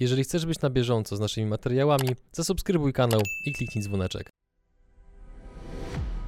Jeżeli chcesz być na bieżąco z naszymi materiałami, zasubskrybuj kanał i kliknij dzwoneczek.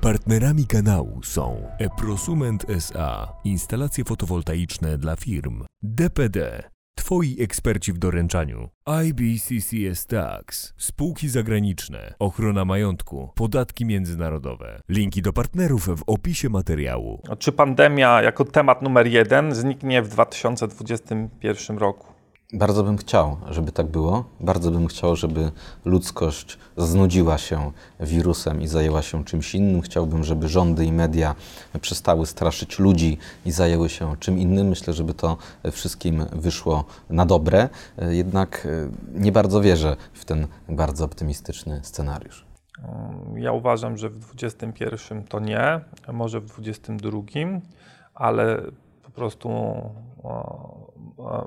Partnerami kanału są Eprosument SA, instalacje fotowoltaiczne dla firm, DPD, Twoi eksperci w doręczaniu, IBCCS Tax, spółki zagraniczne, ochrona majątku, podatki międzynarodowe. Linki do partnerów w opisie materiału. Czy pandemia jako temat numer jeden zniknie w 2021 roku? Bardzo bym chciał, żeby tak było. Bardzo bym chciał, żeby ludzkość znudziła się wirusem i zajęła się czymś innym. Chciałbym, żeby rządy i media przestały straszyć ludzi i zajęły się czym innym. Myślę, żeby to wszystkim wyszło na dobre. Jednak nie bardzo wierzę w ten bardzo optymistyczny scenariusz. Ja uważam, że w 2021 to nie, może w 2022, ale po prostu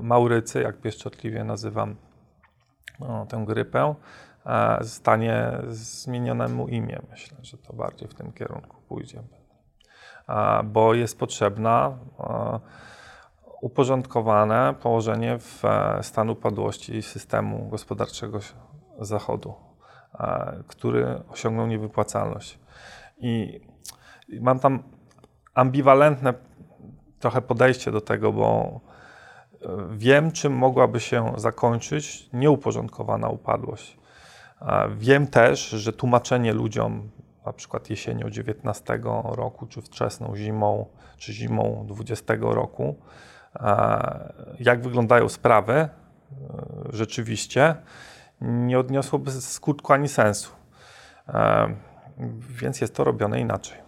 Maurycy, jak pieszczotliwie nazywam tę grypę, zostanie zmienionemu imię. Myślę, że to bardziej w tym kierunku pójdzie. Bo jest potrzebna uporządkowane położenie w e, stan upadłości systemu gospodarczego Zachodu, który osiągnął niewypłacalność. I mam tam ambiwalentne trochę podejście do tego, bo e, wiem, czym mogłaby się zakończyć nieuporządkowana upadłość. Wiem też, że tłumaczenie ludziom, na przykład jesienią 19 roku, czy wczesną zimą, czy zimą 20 roku, jak wyglądają sprawy e, rzeczywiście, nie odniosłoby skutku ani sensu. E, więc jest to robione inaczej.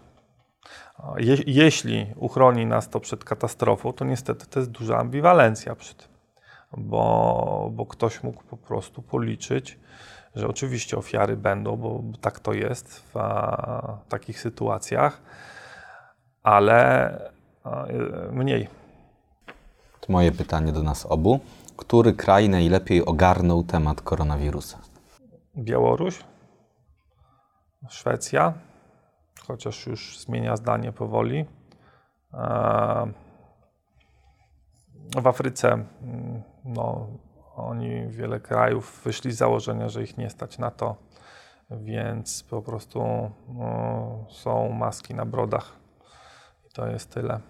Je, jeśli uchroni nas to przed katastrofą, to niestety to jest duża ambiwalencja przed bo, bo ktoś mógł po prostu policzyć, że oczywiście ofiary będą, bo tak to jest w a, takich sytuacjach, ale a, mniej. To moje pytanie do nas obu. Który kraj najlepiej ogarnął temat koronawirusa? Białoruś, Szwecja, chociaż już zmienia zdanie powoli. W Afryce mm, no, oni, wiele krajów, wyszli z założenia, że ich nie stać na to, więc po prostu no, są maski na brodach. I to jest tyle.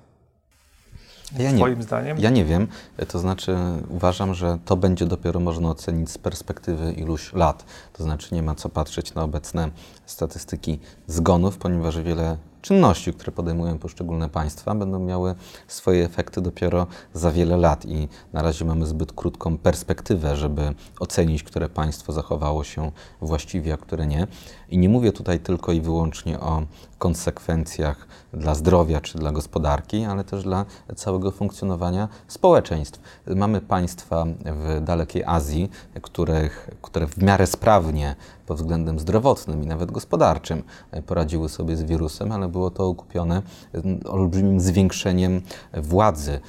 Ja nie, Twoim zdaniem? Ja nie wiem. To znaczy, uważam, że to będzie dopiero można ocenić z perspektywy iluś lat. To znaczy, nie ma co patrzeć na obecne statystyki zgonów, ponieważ wiele czynności, które podejmują poszczególne państwa, będą miały swoje efekty dopiero za wiele lat i na razie mamy zbyt krótką perspektywę, żeby ocenić, które państwo zachowało się właściwie, a które nie. I nie mówię tutaj tylko i wyłącznie o konsekwencjach dla zdrowia czy dla gospodarki, ale też dla całego funkcjonowania społeczeństw. Mamy państwa w dalekiej Azji, których, które w miarę sprawnie pod względem zdrowotnym i nawet gospodarczym poradziły sobie z wirusem, ale było to okupione olbrzymim zwiększeniem władzy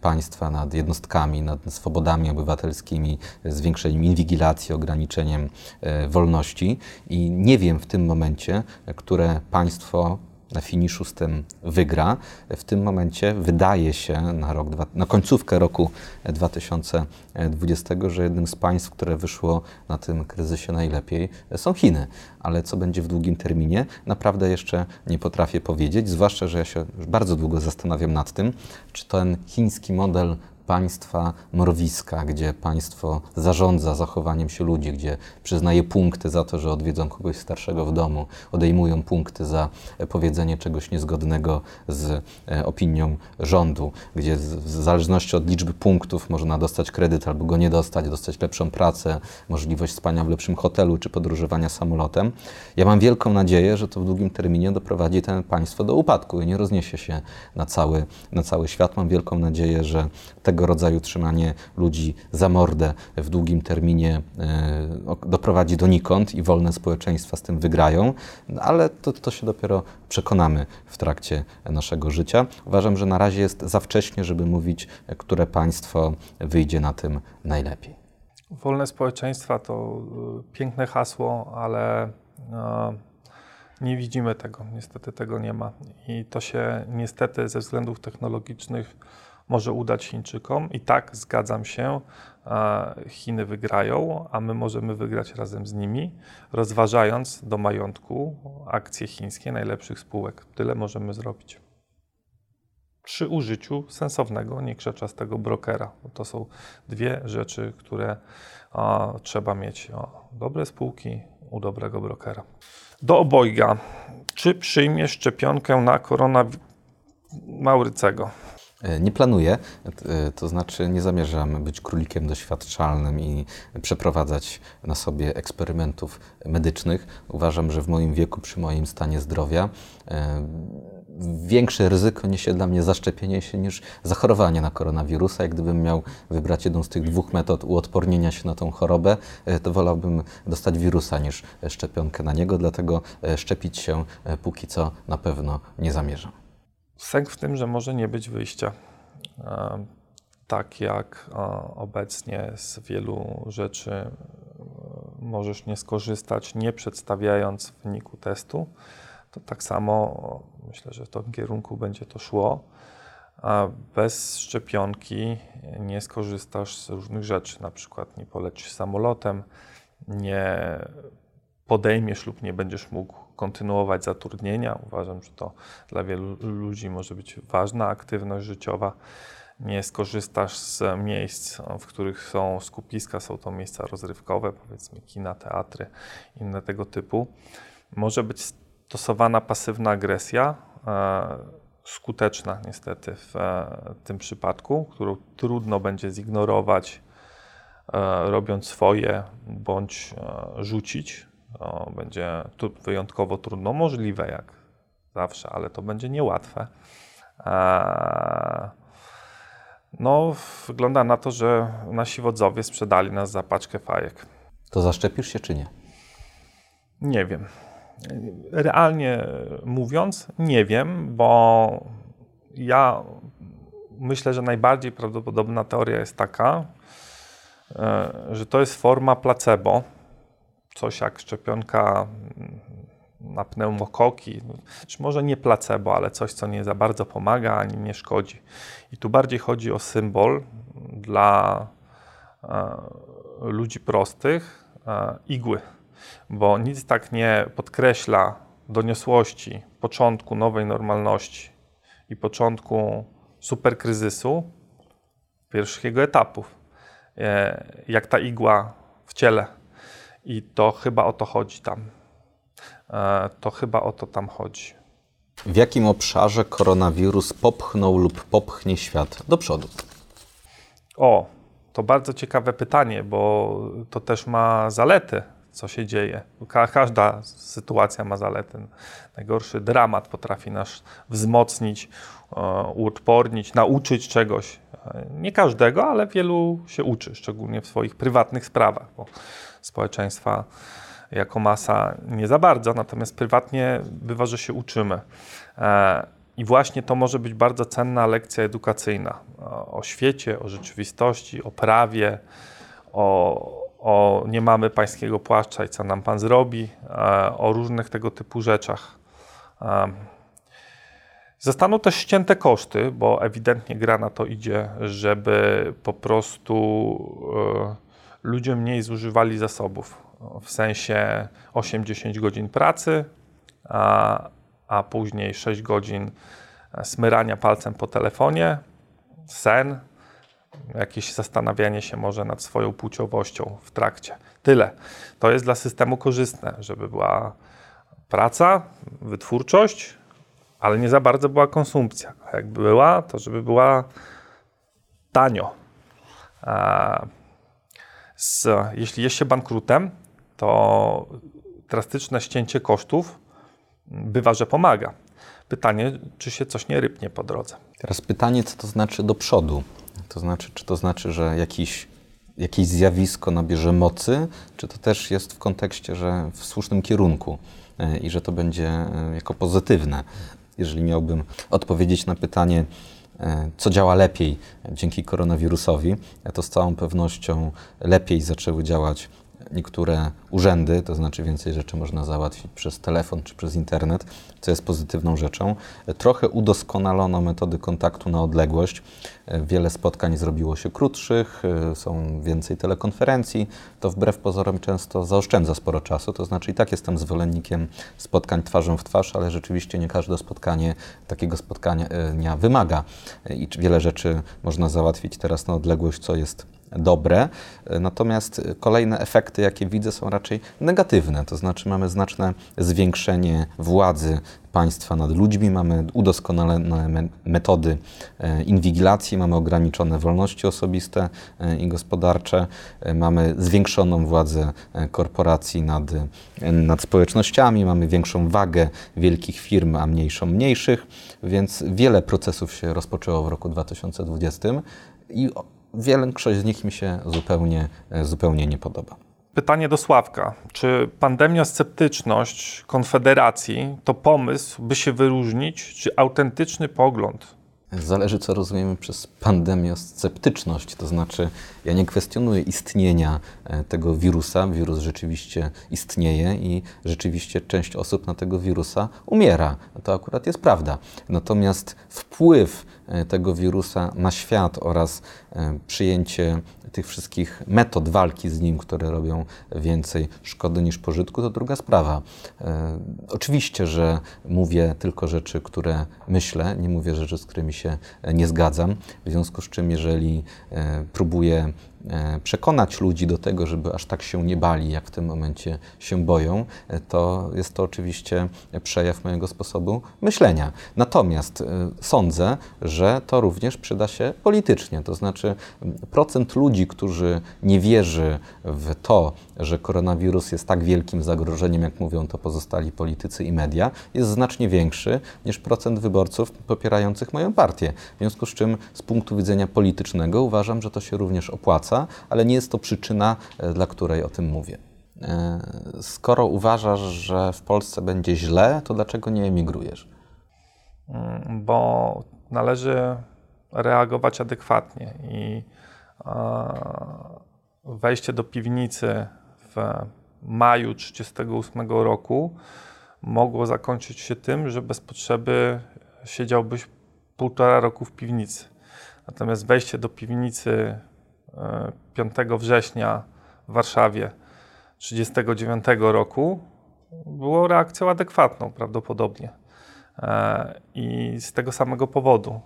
państwa nad jednostkami, nad swobodami obywatelskimi, zwiększeniem inwigilacji, ograniczeniem e, wolności. I nie wiem w tym momencie, które państwo na finiszu z tym wygra. W tym momencie wydaje się na, rok, na końcówkę roku 2020, że jednym z państw, które wyszło na tym kryzysie najlepiej są Chiny. Ale co będzie w długim terminie, naprawdę jeszcze nie potrafię powiedzieć, zwłaszcza, że ja się już bardzo długo zastanawiam nad tym, czy ten chiński model państwa mrowiska, gdzie państwo zarządza zachowaniem się ludzi, gdzie przyznaje punkty za to, że odwiedzą kogoś starszego w domu, odejmują punkty za powiedzenie czegoś niezgodnego z e, opinią rządu, gdzie w zależności od liczby punktów można dostać kredyt albo go nie dostać, dostać lepszą pracę, możliwość spania w lepszym hotelu czy podróżowania samolotem. Ja mam wielką nadzieję, że to w długim terminie doprowadzi ten państwo do upadku i nie rozniesie się na cały, na cały świat. Mam wielką nadzieję, że tego tego rodzaju trzymanie ludzi za mordę w długim terminie e, doprowadzi donikąd i wolne społeczeństwa z tym wygrają, ale to, to się dopiero przekonamy w trakcie naszego życia. Uważam, że na razie jest za wcześnie, żeby mówić, które państwo wyjdzie na tym najlepiej. Wolne społeczeństwa to e, piękne hasło, ale e, nie widzimy tego. Niestety tego nie ma. I to się niestety ze względów technologicznych może udać Chińczykom. I tak, zgadzam się, e, Chiny wygrają, a my możemy wygrać razem z nimi, rozważając do majątku akcje chińskie najlepszych spółek. Tyle możemy zrobić. Przy użyciu sensownego, niekrzeczastego brokera. To są dwie rzeczy, które a, trzeba mieć. O, dobre spółki u dobrego brokera. Do obojga. Czy przyjmie szczepionkę na koronawirus? Maurycego. E, nie planuję, e, to znaczy nie zamierzam być królikiem doświadczalnym i przeprowadzać na sobie eksperymentów medycznych. Uważam, że w moim wieku, przy moim stanie zdrowia, e, większe ryzyko niesie dla mnie zaszczepienie się niż zachorowanie na koronawirusa. Jak gdybym miał wybrać jedną z tych dwóch metod uodpornienia się na tą chorobę, to wolałbym dostać wirusa niż szczepionkę na niego, dlatego szczepić się póki co na pewno nie zamierzam. Sęk w tym, że może nie być wyjścia. Tak jak obecnie z wielu rzeczy e, możesz nie skorzystać, nie przedstawiając wyniku testu, to tak samo myślę, że w tym kierunku będzie to szło. Bez szczepionki nie skorzystasz z różnych rzeczy, na przykład nie polecisz samolotem, nie podejmiesz lub nie będziesz mógł kontynuować zatrudnienia. Uważam, że to dla wielu ludzi może być ważna aktywność życiowa. Nie skorzystasz z miejsc, w których są skupiska, są to miejsca rozrywkowe, powiedzmy kina, teatry, inne tego typu. Może być stosowana pasywna agresja, e, skuteczna niestety w e, tym przypadku, którą trudno będzie zignorować, e, robiąc swoje bądź rzucić to będzie tu wyjątkowo trudno, możliwe jak zawsze, ale to będzie niełatwe. No, wygląda na to, że nasi wodzowie sprzedali nas za paczkę fajek. To zaszczepisz się czy nie? Nie wiem. Realnie mówiąc, nie wiem, bo ja myślę, że najbardziej prawdopodobna teoria jest taka, e, że to jest forma placebo coś jak szczepionka na pneumokoki, czy może nie placebo, ale coś, co nie za bardzo pomaga ani nie szkodzi. I tu bardziej chodzi o symbol dla e, ludzi prostych e, igły, bo nic tak nie podkreśla doniosłości początku nowej normalności i początku superkryzysu, pierwszych jego etapów, e, jak ta igła w ciele i to chyba o to chodzi tam. E, to chyba o to tam chodzi. W jakim obszarze koronawirus popchnął lub popchnie świat do przodu? O, to bardzo ciekawe pytanie, bo to też ma zalety, co się dzieje. Każda sytuacja ma zalety. Najgorszy dramat potrafi nas wzmocnić, e, uodpornić, nauczyć czegoś. E, nie każdego, ale wielu się uczy, szczególnie w swoich prywatnych sprawach, bo społeczeństwa jako masa nie za bardzo, natomiast prywatnie bywa, że się uczymy. E, I właśnie to może być bardzo cenna lekcja edukacyjna o świecie, o rzeczywistości, o prawie, o, o nie mamy pańskiego płaszcza i co nam pan zrobi, e, o różnych tego typu rzeczach. E, zostaną też ścięte koszty, bo ewidentnie gra na to idzie, żeby po prostu ludzie mniej zużywali zasobów. W sensie 8-10 godzin pracy, a, a później 6 godzin smyrania palcem po telefonie, sen, jakieś zastanawianie się może nad swoją płciowością w trakcie. Tyle. To jest dla systemu korzystne, żeby była praca, wytwórczość, ale nie za bardzo była konsumpcja. A jak była, to żeby była tanio. Z, jeśli jest się bankrutem, to drastyczne ścięcie kosztów bywa, że pomaga. Pytanie, czy się coś nie rybnie po drodze. Teraz pytanie, co to znaczy do przodu? To znaczy, czy to znaczy, że jakiś, jakieś zjawisko nabierze mocy, czy to też jest w kontekście, że w słusznym kierunku e, i że to będzie e, jako pozytywne? Jeżeli miałbym odpowiedzieć na pytanie, E, co działa lepiej dzięki koronawirusowi, to z całą pewnością lepiej zaczęły działać niektóre urzędy, to znaczy więcej rzeczy można załatwić przez telefon czy przez internet, co jest pozytywną rzeczą. Trochę udoskonalono metody kontaktu na odległość. Wiele spotkań zrobiło się krótszych, są więcej telekonferencji. To wbrew pozorom często zaoszczędza sporo czasu. To znaczy i tak jestem zwolennikiem spotkań twarzą w twarz, ale rzeczywiście nie każde spotkanie takiego spotkania wymaga i wiele rzeczy można załatwić teraz na odległość, co jest dobre, natomiast kolejne efekty, jakie widzę, są raczej negatywne. To znaczy, mamy znaczne zwiększenie władzy państwa nad ludźmi, mamy udoskonalone metody e, inwigilacji, mamy ograniczone wolności osobiste e, i gospodarcze, e, mamy zwiększoną władzę korporacji nad, nad społecznościami, mamy większą wagę wielkich firm, a mniejszą mniejszych, więc wiele procesów się rozpoczęło w roku 2020 i większość z nich mi się zupełnie, zupełnie nie podoba. Pytanie do Sławka. Czy pandemia sceptyczność Konfederacji to pomysł, by się wyróżnić, czy autentyczny pogląd? Zależy, co rozumiemy przez pandemię sceptyczność. To znaczy, ja nie kwestionuję istnienia e, tego wirusa. Wirus rzeczywiście istnieje i rzeczywiście część osób na tego wirusa umiera. To akurat jest prawda. Natomiast wpływ e, tego wirusa na świat oraz e, przyjęcie tych wszystkich metod walki z nim, które robią więcej szkody niż pożytku, to druga sprawa. E, oczywiście, że mówię tylko rzeczy, które myślę, nie mówię rzeczy, z którymi się nie zgadzam. W związku z czym, jeżeli e, próbuję E, przekonać ludzi do tego, żeby aż tak się nie bali, jak w tym momencie się boją, e, to jest to oczywiście przejaw mojego sposobu myślenia. Natomiast e, sądzę, że to również przyda się politycznie. To znaczy, procent ludzi, którzy nie wierzy w to, że koronawirus jest tak wielkim zagrożeniem, jak mówią to pozostali politycy i media, jest znacznie większy niż procent wyborców popierających moją partię. W związku z czym, z punktu widzenia politycznego, uważam, że to się również opłaca ale nie jest to przyczyna, e, dla której o tym mówię. E, skoro uważasz, że w Polsce będzie źle, to dlaczego nie emigrujesz? Mm, bo należy reagować adekwatnie i wejście do piwnicy w maju 1938 roku mogło zakończyć się tym, że bez potrzeby siedziałbyś półtora roku w piwnicy. Natomiast wejście do piwnicy 5 września w Warszawie 1939 roku było reakcją adekwatną prawdopodobnie. E, I z tego samego powodu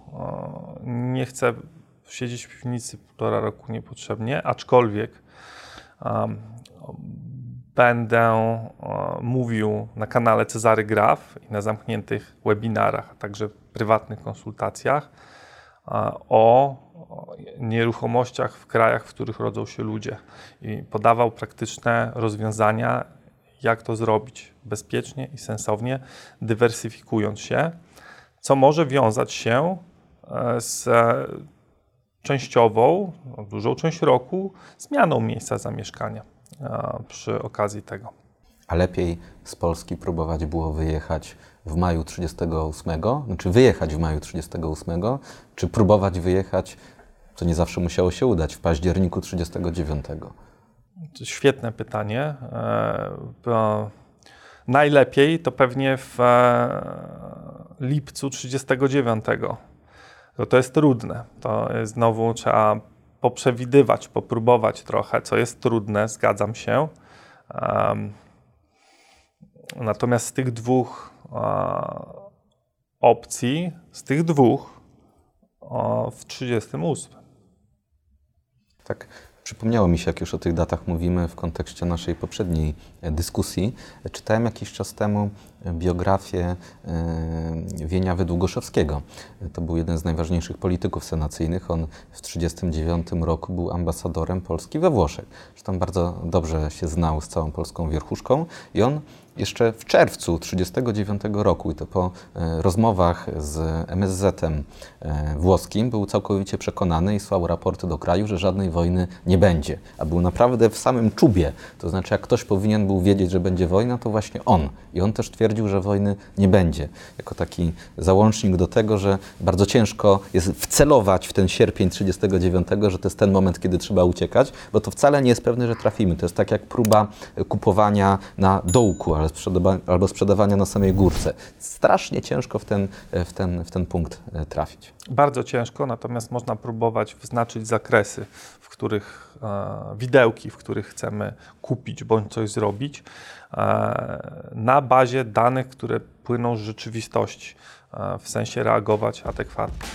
nie chcę siedzieć w piwnicy półtora roku niepotrzebnie, aczkolwiek będę mówił na kanale Cezary Graf i na zamkniętych webinarach, a także prywatnych konsultacjach o nieruchomościach w krajach, w których rodzą się ludzie i podawał praktyczne rozwiązania, jak to zrobić bezpiecznie i sensownie, dywersyfikując się, co może wiązać się e, z częściową, dużą część roku, zmianą miejsca zamieszkania przy okazji tego. A lepiej z Polski próbować było wyjechać w maju 38, znaczy wyjechać w maju 38, czy próbować wyjechać, co nie zawsze musiało się udać, w październiku 39? Świetne pytanie. E, najlepiej to pewnie w e, lipcu 39. To, to jest trudne. To znowu trzeba poprzewidywać, popróbować trochę, co jest trudne, zgadzam się. Natomiast z tych dwóch opcji, z tych dwóch w 38. Tak, przypomniało mi się, jak już o tych datach mówimy w kontekście naszej poprzedniej e, dyskusji. Czytałem jakiś czas temu biografię e, Wieniawy Długoszewskiego. To był jeden z najważniejszych polityków senacyjnych. On w 1939 roku był ambasadorem Polski we Włoszech. Zresztą bardzo dobrze się znał z całą polską wierchuszką i on jeszcze w czerwcu 1939 roku, i to po e, rozmowach z MSZ-em e, włoskim, był całkowicie przekonany i słał raporty do kraju, że żadnej wojny nie będzie. A był naprawdę w samym czubie. To znaczy, jak ktoś powinien był wiedzieć, że będzie wojna, to właśnie on. I on też twierdził, że wojny nie będzie. Jako taki załącznik do tego, że bardzo ciężko jest wcelować w ten sierpień 39, że to jest ten moment, kiedy trzeba uciekać, bo to wcale nie jest pewne, że trafimy. To jest tak jak próba kupowania na dołku albo albo sprzedawania na samej górce. Strasznie ciężko w ten, w ten, w ten punkt e, trafić. Bardzo ciężko, natomiast można próbować wyznaczyć zakresy, w których e, widełki, w których chcemy kupić bądź coś zrobić, e, na bazie danych, które płyną z rzeczywistości, w sensie reagować adekwatnie.